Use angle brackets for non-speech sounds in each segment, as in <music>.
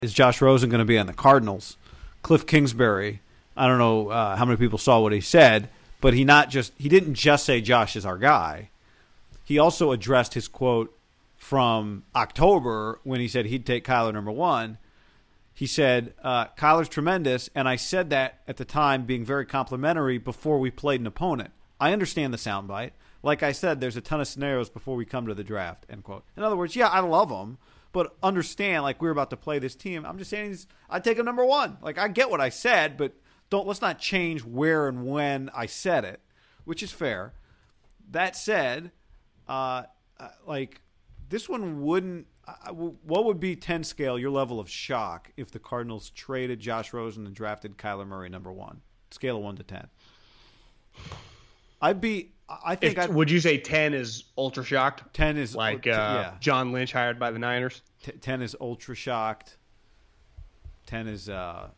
Is Josh Rosen going to be on the Cardinals? Cliff Kingsbury, I don't know uh, how many people saw what he said, but he not just he didn't just say Josh is our guy. He also addressed his quote from October when he said he'd take Kyler number one. He said uh, Kyler's tremendous, and I said that at the time, being very complimentary before we played an opponent. I understand the soundbite. Like I said, there's a ton of scenarios before we come to the draft. End quote. In other words, yeah, I love him, but understand like we're about to play this team. I'm just saying I take him number one. Like I get what I said, but don't let's not change where and when I said it, which is fair. That said, uh, uh like this one wouldn't. Uh, what would be ten scale your level of shock if the Cardinals traded Josh Rosen and drafted Kyler Murray number one? Scale of one to ten. I'd be I think. If, would you say ten is ultra shocked? Ten is like uh, yeah. John Lynch hired by the Niners. T- ten is ultra shocked. Ten is uh,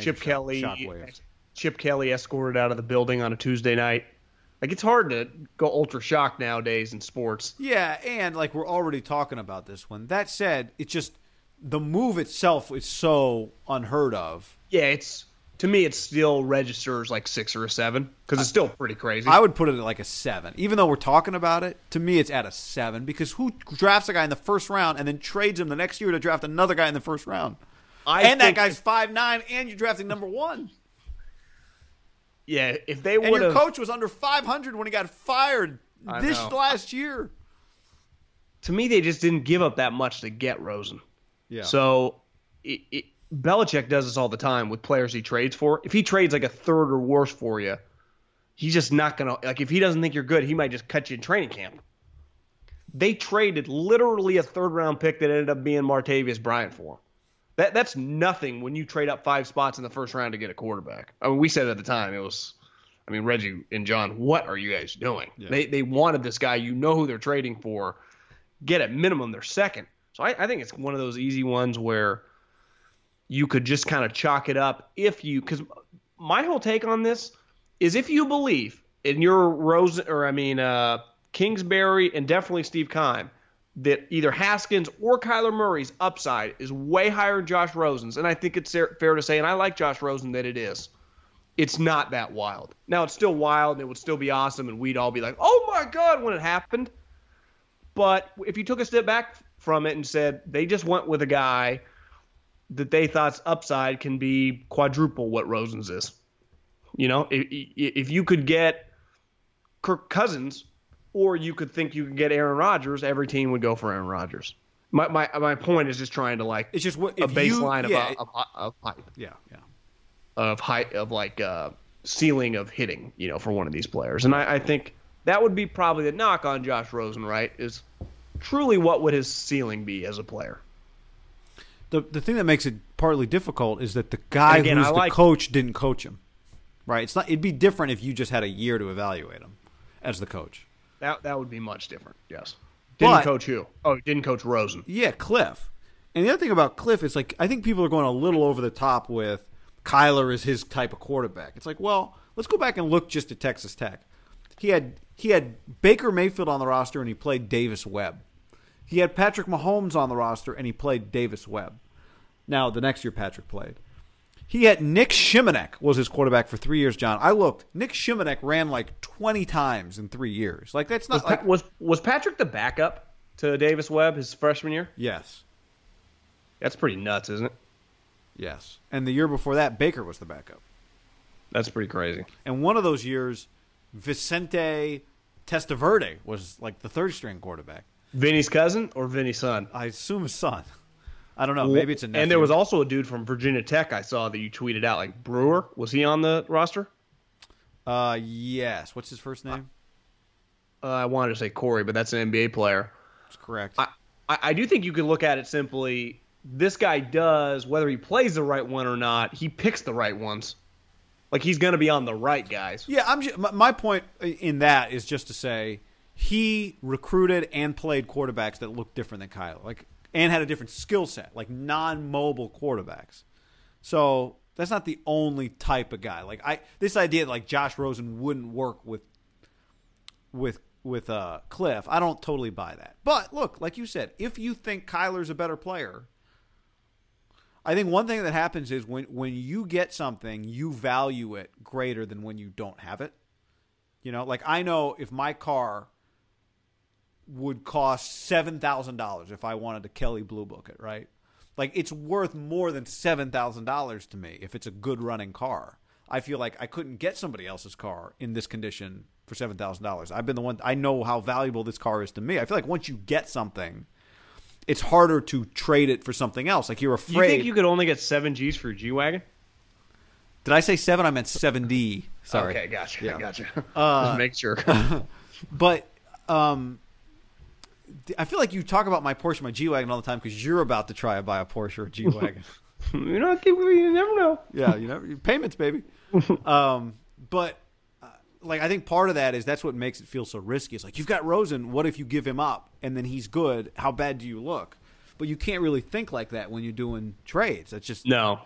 Chip Kelly. Chip Kelly escorted out of the building on a Tuesday night. Like it's hard to go ultra shocked nowadays in sports. Yeah, and like we're already talking about this one. That said, it's just the move itself is so unheard of. Yeah, it's to me, it still registers like six or a seven because it's still pretty crazy. I would put it at like a seven, even though we're talking about it. To me, it's at a seven because who drafts a guy in the first round and then trades him the next year to draft another guy in the first round? I and that guy's five nine, and you're drafting number one. Yeah, if they would, and your coach was under five hundred when he got fired I this know. last year. To me, they just didn't give up that much to get Rosen. Yeah. So it, it Belichick does this all the time with players he trades for. If he trades like a third or worse for you, he's just not gonna like. If he doesn't think you're good, he might just cut you in training camp. They traded literally a third round pick that ended up being Martavis Bryant for. That that's nothing when you trade up five spots in the first round to get a quarterback. I mean, we said at the time it was. I mean, Reggie and John, what are you guys doing? Yeah. They they wanted this guy. You know who they're trading for. Get at minimum their second. So I, I think it's one of those easy ones where you could just kind of chalk it up if you because my whole take on this is if you believe in your Rose or I mean uh, Kingsbury and definitely Steve Keim that either Haskins or Kyler Murray's upside is way higher than Josh Rosen's, and I think it's fair to say, and I like Josh Rosen that it is. It's not that wild. Now it's still wild, and it would still be awesome, and we'd all be like, "Oh my god!" when it happened. But if you took a step back from it and said they just went with a guy that they thought's upside can be quadruple what Rosen's is. You know, if, if you could get Kirk Cousins, or you could think you could get Aaron Rodgers, every team would go for Aaron Rodgers. My my my point is just trying to like it's just what, a baseline you, yeah, of, of, of hype. Yeah, yeah. Of height of like uh, ceiling of hitting, you know, for one of these players, and I, I think that would be probably the knock on Josh Rosen, right? Is truly what would his ceiling be as a player? The the thing that makes it partly difficult is that the guy again, who's like, the coach didn't coach him. Right? It's not. It'd be different if you just had a year to evaluate him as the coach. That that would be much different. Yes. Didn't But- coach who? Oh, didn't coach Rosen. Yeah, Cliff. And the other thing about Cliff is like I think people are going a little over the top with Kyler is his type of quarterback. It's like, well, let's go back and look just at Texas Tech. He had he had Baker Mayfield on the roster and he played Davis Webb. He had Patrick Mahomes on the roster and he played Davis Webb. Now the next year Patrick played. He had Nick Shimonek was his quarterback for three years. John, I looked. Nick Shimonek ran like twenty times in three years. Like that's Was, not like Pa- was was Patrick the backup to Davis Webb his freshman year? yes. That's pretty nuts, isn't it? Yes. And the year before that, Baker was the backup. That's pretty crazy. And one of those years, Vicente Testaverde was like the third string quarterback. Vinny's cousin or Vinny's son? I assume his son. I don't know. Maybe it's a nephew. And there was also a dude from Virginia Tech I saw that you tweeted out, like Brewer. Was he on the roster? Uh, yes. What's his first name? Uh, I wanted to say Corey, but that's an NBA player. That's correct. I, I, I do think you could look at it simply. This guy does, whether he plays the right one or not, he picks the right ones. Like he's going to be on the right guys. yeah, I'm. My, my point in that is just to say he recruited and played quarterbacks that looked different than Kyle, like and had a different skill set, like non-mobile quarterbacks. So that's not the only type of guy. Like I, this idea that like Josh Rosen wouldn't work with with with uh, Cliff, I don't totally buy that. But look, like you said, if you think Kyler's a better player, I think one thing that happens is when when you get something, you value it greater than when you don't have it. You know, like I know if my car would cost seven thousand dollars if I wanted to Kelley Blue Book it, right? Like it's worth more than seven thousand dollars to me if it's a good running car. I feel like I couldn't get somebody else's car in this condition for seven thousand dollars. I've been the one. I know how valuable this car is to me. I feel like once you get something, it's harder to trade it for something else. Like you're afraid. You think you could only get seven G's for a G wagon? Did I say seven? I meant seven D. Sorry. Okay, gotcha. Yeah. Gotcha. Uh, <laughs> Just make sure. <laughs> But um, I feel like you talk about my Porsche, my G wagon all the time because you're about to try to buy a Porsche or a G wagon. <laughs> you know, you never know. yeah, you know, payments, baby. <laughs> um, but uh, like, I think part of that is that's what makes it feel so risky. It's like you've got Rosen. What if you give him up and then he's good? How bad do you look? But you can't really think like that when you're doing trades. That's just No.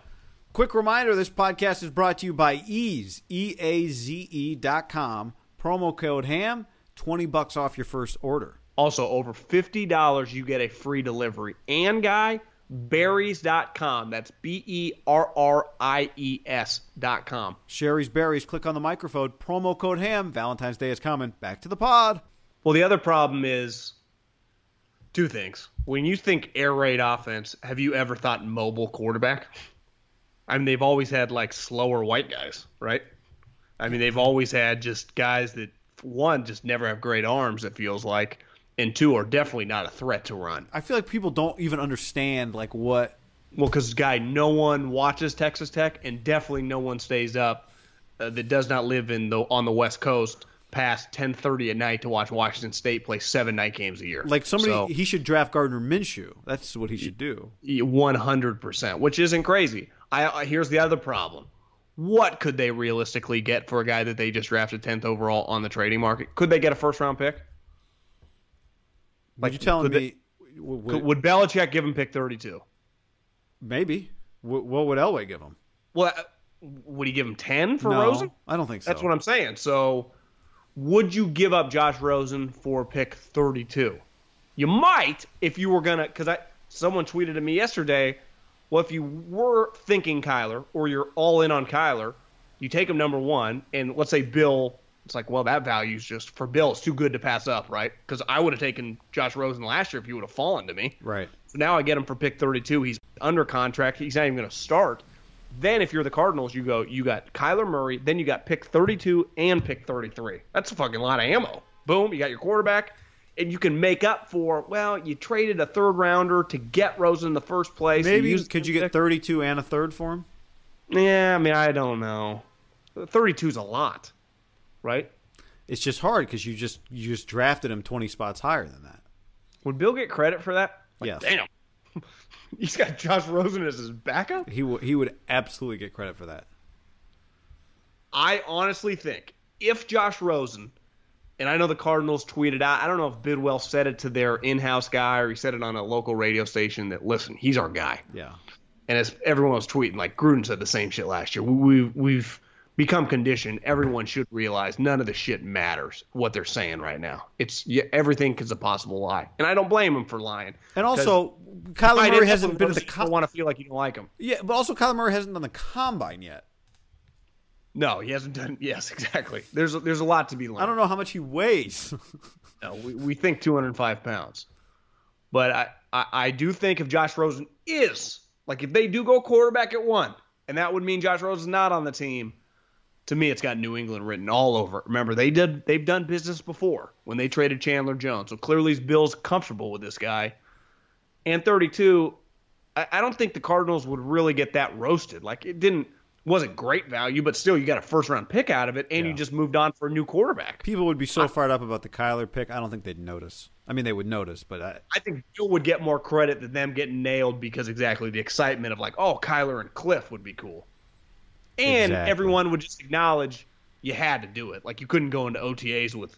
Quick reminder this podcast is brought to you by Eaze, E A Z E dot com. Promo code HAM, 20 bucks off your first order. Also, over $50, you get a free delivery. And, guy, berries.com. That's B E R R I E S.com. Shari's Berries, click on the microphone, promo code HAM. Valentine's Day is coming. Back to the pod. Well, the other problem is two things. When you think air raid offense, have you ever thought mobile quarterback? I mean, they've always had like slower white guys, right? I mean, they've always had just guys that one just never have great arms. It feels like, and two are definitely not a threat to run. I feel like people don't even understand like what Well, because guy, no one watches Texas Tech, and definitely no one stays up uh, that does not live in the on the West Coast past 10:30 at night to watch Washington State play seven night games a year. like somebody So- he should draft Gardner Minshew. That's what he should do. One hundred percent, which isn't crazy. I, I here's the other problem. What could they realistically get for a guy that they just drafted tenth overall on the trading market? Could they get a first round pick? Like you telling could me w- Could, would Belichick give him pick thirty two? maybe W- what would Elway give him? Well, uh, would he give him ten for no, Rosen? I don't think so. That's what I'm saying. So, would you give up Josh Rosen for pick 32? You might if you were gonna, because I someone tweeted at me yesterday. Well, if you were thinking Kyler or you're all in on Kyler, you take him number one, and let's say Bill. It's like, well, that value's just for Bill. It's too good to pass up, right? Because I would have taken Josh Rosen last year if he would have fallen to me. right. So now I get him for pick 32. He's under contract. He's not even going to start. Then if you're the Cardinals, you go, you got Kyler Murray, then you got pick 32 and pick 33. That's a fucking lot of ammo. Boom, you got your quarterback, and you can make up for, well, you traded a third rounder to get Rosen in the first place. Maybe could you the get pick. 32 and a third for him? Yeah, I mean, I don't know. 32 is a lot, right? It's just hard because you just you just drafted him 20 spots higher than that. Would Bill get credit for that? Like, Yes. Damn. <laughs> He's got Josh Rosen as his backup? He w- he would absolutely get credit for that. I honestly think if Josh Rosen and I know the Cardinals tweeted out. I don't know if Bidwell said it to their in-house guy or he said it on a local radio station. That listen, he's our guy. Yeah. And as everyone was tweeting, like Gruden said the same shit last year. We, we've we've become conditioned. Everyone should realize none of the shit matters. What they're saying right now, it's yeah, everything is a possible lie, and I don't blame him for lying. And also, Kyler Murray hasn't been at the. Com- want to feel like you don't like him. Yeah, but also Kyler Murray hasn't done the combine yet. No, he hasn't done. <laughs> Yes, exactly. There's a, there's a lot to be learned. I don't know how much he weighs. <laughs> no, we, we think 205 pounds, but I, I I do think if Josh Rosen is like if they do go quarterback at one, and that would mean Josh Rosen's not on the team. To me, it's got New England written all over. Remember, they did they've done business before when they traded Chandler Jones. So clearly, Bill's comfortable with this guy. And 32, I, I don't think the Cardinals would really get that roasted. Like it didn't wasn't great value, but still you got a first round pick out of it, and yeah. you just moved on for a new quarterback. People would be so fired up about the Kyler pick. I don't think they'd notice. I mean, they would notice, but I, I think Bill would get more credit than them getting nailed because exactly the excitement of like, oh, Kyler and Cliff would be cool, and exactly. everyone would just acknowledge you had to do it. Like you couldn't go into OTAs with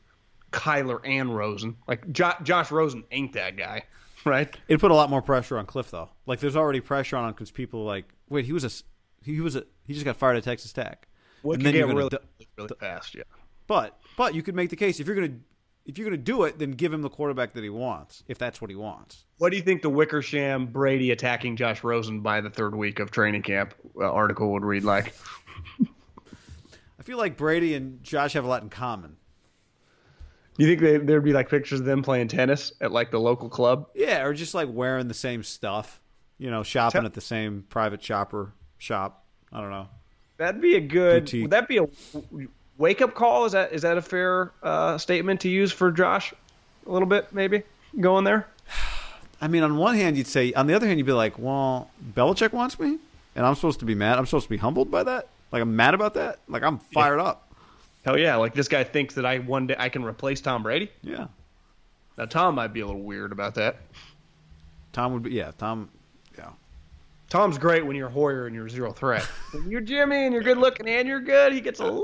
Kyler and Rosen. Like jo- Josh Rosen ain't that guy, <laughs> right? It put a lot more pressure on Cliff though. Like there's already pressure on him because people like, wait, he was a he was a he just got fired at Texas Tech. What and then get really, really fast, yeah. But but you could make the case if you're gonna if you're gonna do it, then give him the quarterback that he wants, if that's what he wants. What do you think the Wickersham Brady attacking Josh Rosen by the third week of training camp uh, article would read like? <laughs> I feel like Brady and Josh have a lot in common. You think they, there'd be like pictures of them playing tennis at like the local club? Yeah, or just like wearing the same stuff. You know, shopping at the same private shopper shop. I don't know. That'd be a good. Boutique. Would that be a wake up call? Is that is that a fair uh, statement to use for Josh? A little bit, maybe going there. I mean, on one hand, you'd say. On the other hand, you'd be like, "Well, Belichick wants me, and I'm supposed to be mad. I'm supposed to be humbled by that. Like, I'm mad about that. Like, I'm fired yeah. up. Hell yeah! Like this guy thinks that I one day I can replace Tom Brady. Yeah. Now Tom might be a little weird about that. Tom would be. Yeah, Tom. Yeah. Tom's great when you're a Hoyer and you're zero threat. <laughs> when you're Jimmy and you're good looking and you're good, he gets a little